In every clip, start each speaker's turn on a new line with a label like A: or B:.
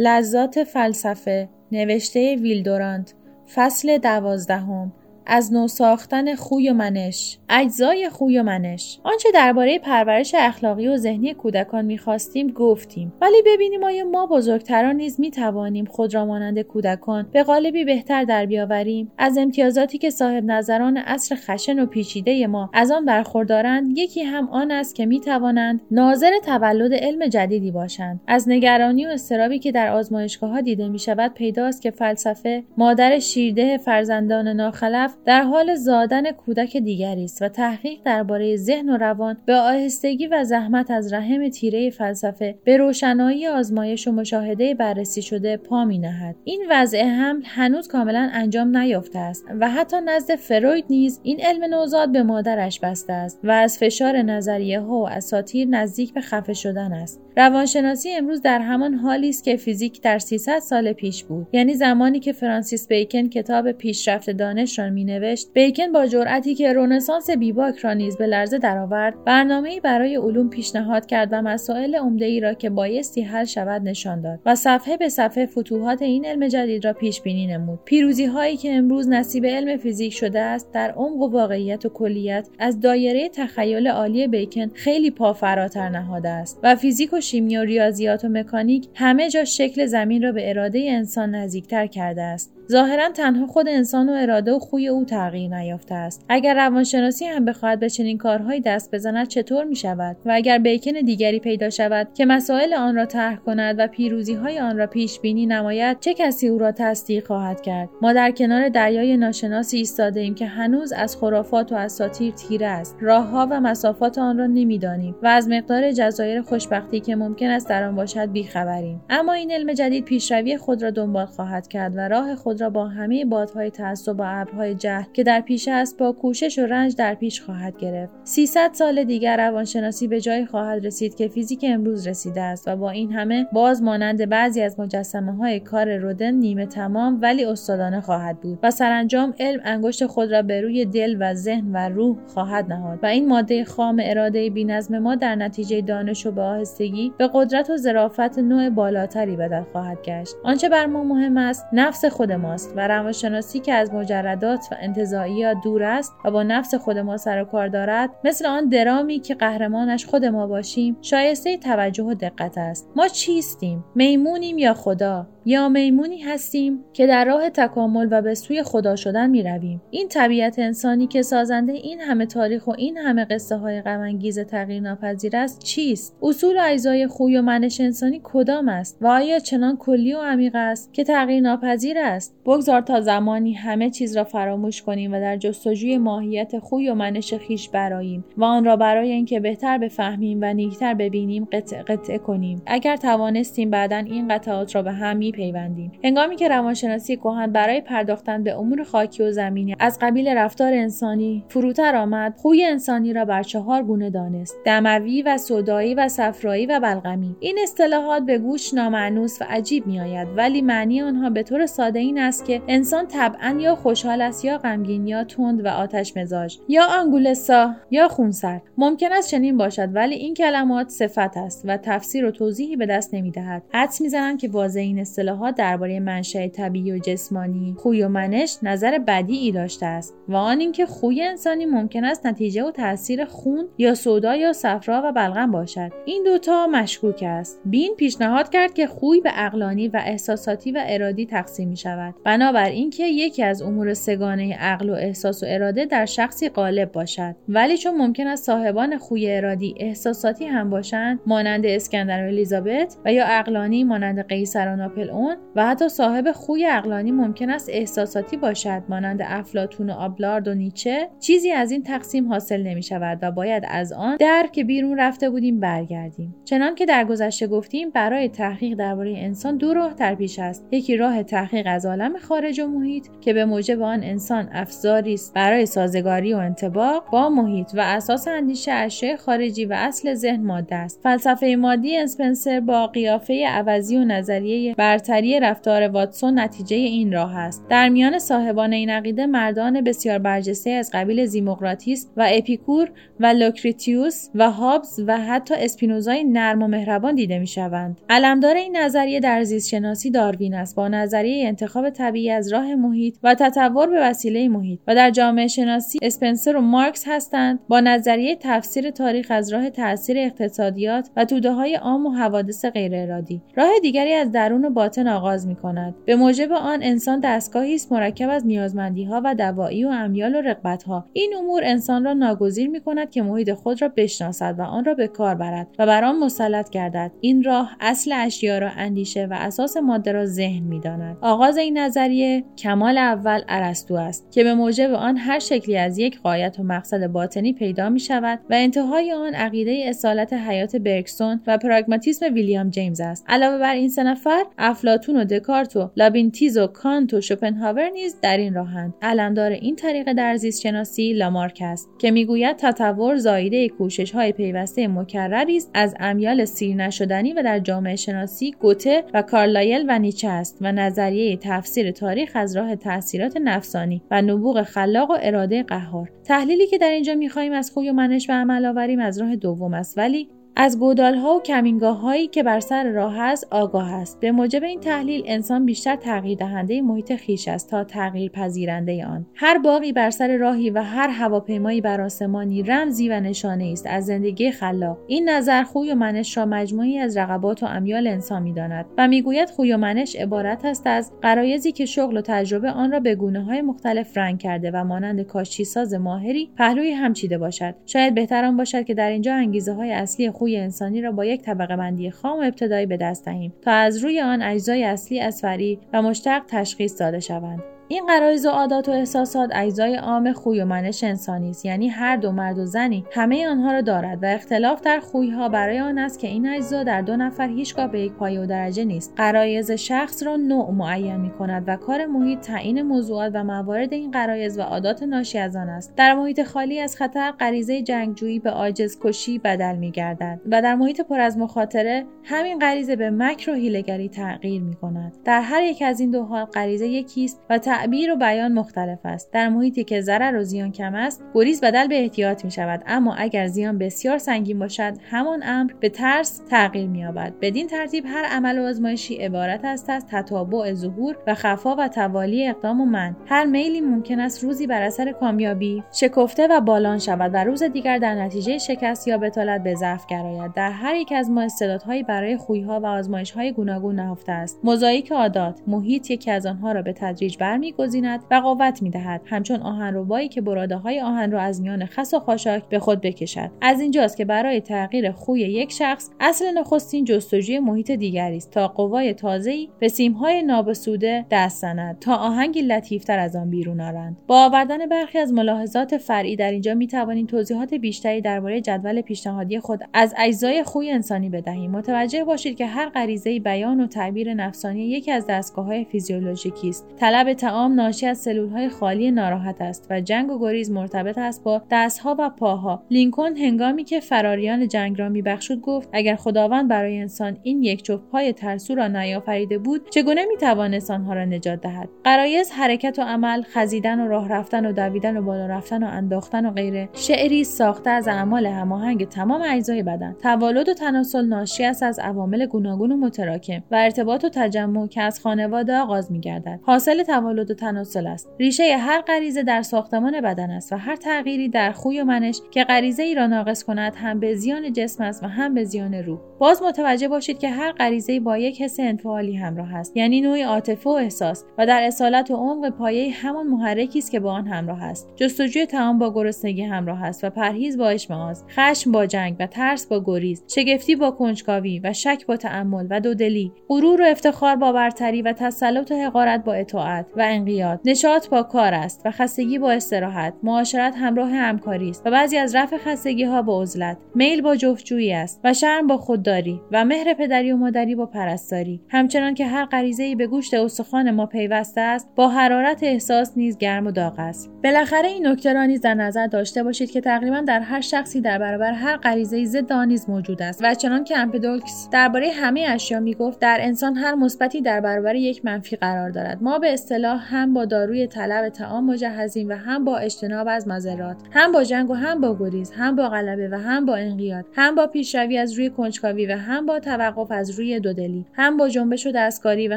A: لذات فلسفه نوشته ویلدورانت فصل دوازدهم. از نو ساختن خوی و منش اجزای خوی و منش. آنچه درباره پرورش اخلاقی و ذهنی کودکان می‌خواستیم گفتیم. ولی ببینیم آیا ما بزرگتران نیز می‌توانیم خود را مانند کودکان به قالبی بهتر در بیاوریم؟ از امتیازاتی که صاحب نظران اصر خشن و پیچیده ما از آن برخوردارند یکی هم آن است که می‌توانند ناظر تولد علم جدیدی باشند. از نگرانی و استرابی که در آزمایشگاه ها دیده می شود پیداست که فلسفه مادر شیرده فرزندان ناخلف در حال زادن کودک دیگری است و تحقیق درباره ذهن و روان به آهستگی و زحمت از رحم تیره فلسفه به روشنایی آزمایش و مشاهده بررسی شده پا می نهد. این وضع حمل هنوز کاملا انجام نیافته است و حتی نزد فروید نیز این علم نوزاد به مادرش بسته است و از فشار نظریه ها و اساتیر نزدیک به خفه شدن است. روانشناسی امروز در همان حالی است که فیزیک در 300 سال پیش بود یعنی زمانی که فرانسیس بیکن کتاب پیشرفت دانش را می نوشت بیکن با جرأتی که رونسانس بیباک را نیز به لرزه درآورد برنامه‌ای برای علوم پیشنهاد کرد و مسائل عمده ای را که بایستی حل شود نشان داد و صفحه به صفحه فتوحات این علم جدید را پیش بینی نمود. پیروزی هایی که امروز نصیب علم فیزیک شده است در عمق و واقعیت و کلیت از دایره تخیل عالی بیکن خیلی پا فراتر نهاده است و فیزیک و شیمی و ریاضیات و مکانیک همه جا شکل زمین را به اراده انسان نزدیکتر کرده است. ظاهرا تنها خود انسان و اراده و خوی او تغییر نیافته است. اگر روانشناسی هم بخواهد به چنین کارهایی دست بزند چطور می شود و اگر بیکن دیگری پیدا شود که مسائل آن را طرح کند و پیروزی های آن را پیش بینی نماید چه کسی او را تصدیق خواهد کرد؟ ما در کنار دریای ناشناسی ایستاده ایم که هنوز از خرافات و اساطیر تیره است. راهها و مسافات آن را نمی‌دانیم و از مقدار جزایر خوشبختی که ممکن است در آن باشد بیخبریم. اما این علم جدید پیشروی خود را دنبال خواهد کرد و راه خود را با همه بادهای تعصب و ابرهای جهل که در پیش است با کوشش و رنج در پیش خواهد گرفت. 300 سال دیگر روانشناسی به جای خواهد رسید که فیزیک امروز رسیده است و با این همه باز مانند بعضی از مجسمه های کار رودن نیمه تمام ولی استادانه خواهد بود و سرانجام علم انگشت خود را به روی دل و ذهن و روح خواهد نهاد و این ماده خام اراده بینظم ما در نتیجه دانش و به آهستگی به قدرت و ظرافت نوع بالاتری بدل خواهد گشت. آنچه بر ما مهم است نفس خود ما و روانشناسی که از مجردات و انتظاعیات دور است و با نفس خود ما سر و کار دارد مثل آن درامی که قهرمانش خود ما باشیم شایسته توجه و دقت است ما چیستیم میمونیم یا خدا یا میمونی هستیم که در راه تکامل و به سوی خدا شدن می رویم. این طبیعت انسانی که سازنده این همه تاریخ و این همه قصه های غمانگیز تغییر ناپذیر است چیست؟ اصول و اجزای خوی و منش انسانی کدام است و آیا چنان کلی و عمیق است که تغییر ناپذیر است؟ بگذار تا زمانی همه چیز را فراموش کنیم و در جستجوی ماهیت خوی و منش خیش براییم و آن را برای اینکه بهتر بفهمیم و نیکتر ببینیم قطع قطعه کنیم. اگر توانستیم بعدا این قطعات را به هم میپیوندیم. هنگامی که روانشناسی کهن برای پرداختن به امور خاکی و زمینی از قبیل رفتار انسانی فروتر آمد خوی انسانی را بر چهار گونه دانست دموی و سودایی و صفرایی و بلغمی. این اصطلاحات به گوش نامعنوس و عجیب میآید ولی معنی آنها به طور ساده این است که انسان طبعا یا خوشحال است یا غمگین یا تند و آتش مزاج یا آنگولسا یا خونسرد. ممکن است چنین باشد ولی این کلمات صفت است و تفسیر و توضیحی به دست نمی‌دهد. حدس می‌زنند که واضح این اصطلاحات درباره منشأ طبیعی و جسمانی خوی و منش نظر بدیعی داشته است و آن اینکه خوی انسانی ممکن است نتیجه و تاثیر خون یا سودا یا صفرا و بلغم باشد. این دوتا مشکوک است. بین پیشنهاد کرد که خوی به اقلانی و احساساتی و ارادی تقسیم می شود بنابر اینکه یکی از امور سگانه عقل و احساس و اراده در شخصی غالب باشد. ولی چون ممکن است صاحبان خوی ارادی احساساتی هم باشند مانند اسکندر و الیزابت و یا اقلانی مانند قیصر و ناپل اون و حتی صاحب خوی اقلانی ممکن است احساساتی باشد مانند افلاتون و آبلارد و نیچه چیزی از این تقسیم حاصل نمی شود و باید از آن در که بیرون رفته بودیم برگردیم. چنان که در گذشته گفتیم برای تحقیق درباره انسان دو راه در پیش است. یکی راه تحقیق از عالم محترم خارج و محیط که به موجب آن انسان افزاری است برای سازگاری و انطباق با محیط و اساس اندیشه اشیاء خارجی و اصل ذهن ماده است. فلسفه مادی اسپنسر با قیافه عوضی و نظریه برتری رفتار واتسون نتیجه این راه است. در میان صاحبان این عقیده مردان بسیار برجسته از قبیل ذیمقراطیس و اپیکور و لوکریتیوس و هابز و حتی اسپینوزای نرم و مهربان دیده می شوند. علمدار این نظریه در زیست شناسی داروین است. با نظریه انتخاب طبیعی از راه محیط و تطور به وسیله محیط و در جامعه شناسی اسپنسر و مارکس هستند با نظریه تفسیر تاریخ از راه تاثیر اقتصادیات و توده های عام و حوادث غیر ارادی راه دیگری از درون و باطن آغاز می کند به موجب آن انسان دستگاهی است مرکب از نیازمندی ها و دواعی و امیال و رغبت ها این امور انسان را ناگزیر می کند که محیط خود را بشناسد و آن را به کار برد و بر آن مسلط گردد. این راه اصل اشیا را اندیشه و اساس ماده را ذهن می‌داند. آغاز این نظریه کمال اول ارسطو است که به موجب آن هر شکلی از یک غایت و مقصد باطنی پیدا می شود و انتهای آن عقیده اصالت حیات برگسون و پراگماتیسم ویلیام جیمز است. علاوه بر این سه نفر افلاطون و دکارت و لایبنیتز و کانت و شوپنهاور نیز در این راهند. علمدار این طریق در زیست شناسی لامارک است که می‌گوید تطور زاییده کوشش های پیوسته مکرری است از امیال سیر نشدنی و در جامعه شناسی گوته و کارلایل و نیچه است و نظریه تفسیر تاریخ از راه تاثیرات نفسانی و نبوغ خلاق و اراده قهار. تحلیلی که در اینجا می‌خواهیم از خوی و منش و عمل آوریم از راه دوم است. ولی از ها و کمینگاه هایی که بر سر راه است آگاه است. به موجب این تحلیل انسان بیشتر تغییر دهنده محیط خیش است تا تغییر پذیرنده آن. هر باقی بر سر راهی و هر هواپیمایی بر آسمانی رمزی و نشانه است از زندگی خلاق. این نظر خوی و منش را مجموعی از رقبات و امیال انسان می‌داند و می‌گوید خوی و منش عبارت است از قرایزی که شغل و تجربه آن را به گونه های مختلف رنگ کرده و مانند کاشی ساز ماهری پهلوی هم چیده باشد. شاید بهتر آن باشد که در اینجا انگیزه های اصلی خوی انسانی را با یک طبقه بندی خام و ابتدایی به دست دهیم تا از روی آن اجزای اصلی از فری و مشتق تشخیص داده شوند. این قرایز و عادات و احساسات اجزای عام خوی و منش انسانی است یعنی هر دو مرد و زنی همه آنها را دارد و اختلاف در خویها برای آن است که این اجزا در دو نفر هیچگاه به یک پایه و درجه نیست. قرایز شخص را نوع معین می کند و کار محیط تعیین موضوعات و موارد این قرایز و عادات ناشی از آن است. در محیط خالی از خطر غریزه جنگجویی به عاجز کشی بدل می گردد. و در محیط پر از مخاطره همین غریزه به مکر و هیلگری تغییر می کند در هر یک از این دو حال غریزه یکی است و تعبیر و بیان مختلف است. در محیطی که ضرر و زیان کم است گریز بدل به احتیاط می شود اما اگر زیان بسیار سنگین باشد همان امر به ترس تغییر می یابد بدین ترتیب هر عمل و آزمایشی عبارت است از تتابع ظهور و خفا و توالی اقدام و من هر میلی ممکن است روزی بر اثر کامیابی شکفته و بالان شود و روز دیگر در نتیجه شکست یا بتالت به ضعف گراید در هر یک از ما استعدادهایی برای خویها و آزمایشهای گوناگون نهفته است. موزاییک عادات محیط یکی از آنها را به تدریج برمی میگزیند و قوت می‌دهد. همچون آهنربایی که براده های آهن را از میان خس و خاشاک به خود بکشد. از اینجاست که برای تغییر خوی یک شخص اصل نخستین جستجوی محیط دیگری است تا قوای تازه‌ای به سیمهای نابسوده دست زند تا آهنگی لطیفتر از آن بیرون آرند. با آوردن برخی از ملاحظات فرعی در اینجا می توضیحات بیشتری درباره جدول پیشنهادی خود از اجزای خوی انسانی بدهیم. متوجه باشید که هر غریزه بیان و تعبیر نفسانی یکی از دستگاه‌های فیزیولوژیکی است. طلب تعام ناشی از های خالی ناراحت است و جنگ و گریز مرتبط است با دستها و پاها. لینکن هنگامی که فراریان جنگ را میبخشود گفت اگر خداوند برای انسان این یک جفت پای ترسو را نیافریده بود چگونه می‌توانست آنها را نجات دهد؟ قرایز حرکت و عمل خزیدن و راه رفتن و دویدن و بالا رفتن و انداختن و غیره شعری ساخته از اعمال هماهنگ تمام اجزای بدن توالد و تناسل ناشی است از عوامل گوناگون و متراکم و ارتباط و تجمع که از خانواده آغاز میگردد. حاصل توالد و تناسل است. ریشه هر غریزه در ساختمان بدن است و هر تغییری در خوی و منش که غریزه ای را ناقص کند هم به زیان جسم است و هم به زیان روح. باز متوجه باشید که هر غریزه با یک حس انفعالی همراه است یعنی نوعی عاطفه و احساس و در اصالت و عمق پایه همان محرکی است که با آن همراه است. جستجوی تعام با گرسنگی همراه است و پرهیز با اشمئاز خشم با جنگ و ترس با گریز شگفتی با کنجکاوی و شک با تأمل و دودلی غرور و افتخار با برتری و تسلط و حقارت با اطاعت و انقیاد. نشاط با کار است و خستگی با استراحت. معاشرت همراه همکاری است و بعضی از رفع خستگی ها با عزلت. میل با جفتجویی است و شرم با خودداری و مهر پدری و مادری با پرستاری. همچنان که هر غریزه به گوشت استخوان ما پیوسته است با حرارت احساس نیز گرم و داغ است. بالاخره این نکته را نیز در نظر داشته باشید که تقریبا در هر شخصی در برابر هر غریزه ضد نیز موجود است و چنان که امپدوکس درباره همه اشیا می‌گفت در انسان هر مثبتی در برابر یک منفی قرار دارد ما به اصطلاح هم با داروی طلب تعام مجهزیم و هم با اجتناب از مذرات هم با جنگ و هم با گریز هم با غلبه و هم با انقیاد هم با پیشروی از روی کنجکاوی و هم با توقف از روی دودلی هم با جنبش و دستکاری و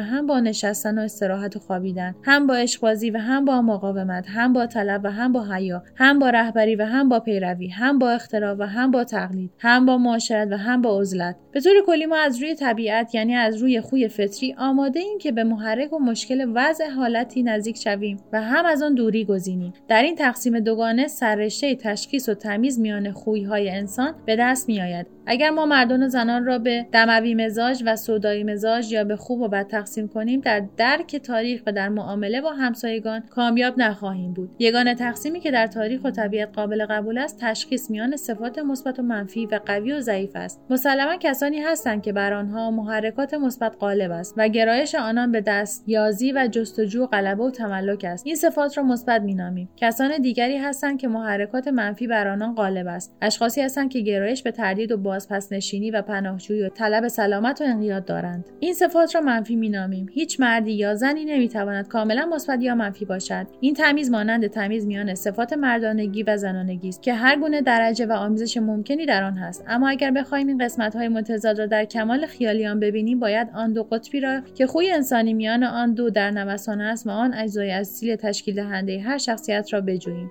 A: هم با نشستن و استراحت و خوابیدن هم با عشقبازی و هم با مقاومت هم با طلب و هم با حیا هم با رهبری و هم با پیروی هم با اختراع و هم با تقلید هم با معاشرت و هم با عزلت. به طور کلی ما از روی طبیعت یعنی از روی خوی فطری آماده ایم که به محرک و مشکل وضع حالتی نزدیک شویم و هم از آن دوری گزینیم. در این تقسیم دوگانه سررشته تشخیص و تمیز میان خویهای انسان به دست میآید. اگر ما مردان و زنان را به دموی مزاج و سودایی مزاج یا به خوب و بد تقسیم کنیم در درک تاریخ و در معامله با همسایگان کامیاب نخواهیم بود. یگانه تقسیمی که در تاریخ و طبیعت قابل قبول است تشخیص میان صفات مثبت و منفی و قوی و ضعیف است. مسلما کسانی هستند که بر آنها محرکات مثبت غالب است و گرایش آنان به دست یازی و جستجو غلبه و تملک است. این صفات را مثبت مینامیم. کسان دیگری هستند که محرکات منفی بر آنان غالب است. اشخاصی هستند که گرایش به تردید و بازپس نشینی و پناهجویی و طلب سلامت و انقیاد دارند. این صفات را منفی مینامیم. هیچ مردی یا زنی نمی‌تواند کاملا مثبت یا منفی باشد. این تمیز مانند تمیز میان صفات مردانگی و زنانگی است که هر گونه درجه و آمیزش ممکنی در آن هست. اما اگر بخواهیم این قسمت های متضاد را در کمال خیالیان ببینیم باید آن دو قطبی را که خوی انسانی میان آن دو در نوسان است و آن اجزای اصیل تشکیل دهنده هر شخصیت را بجوییم.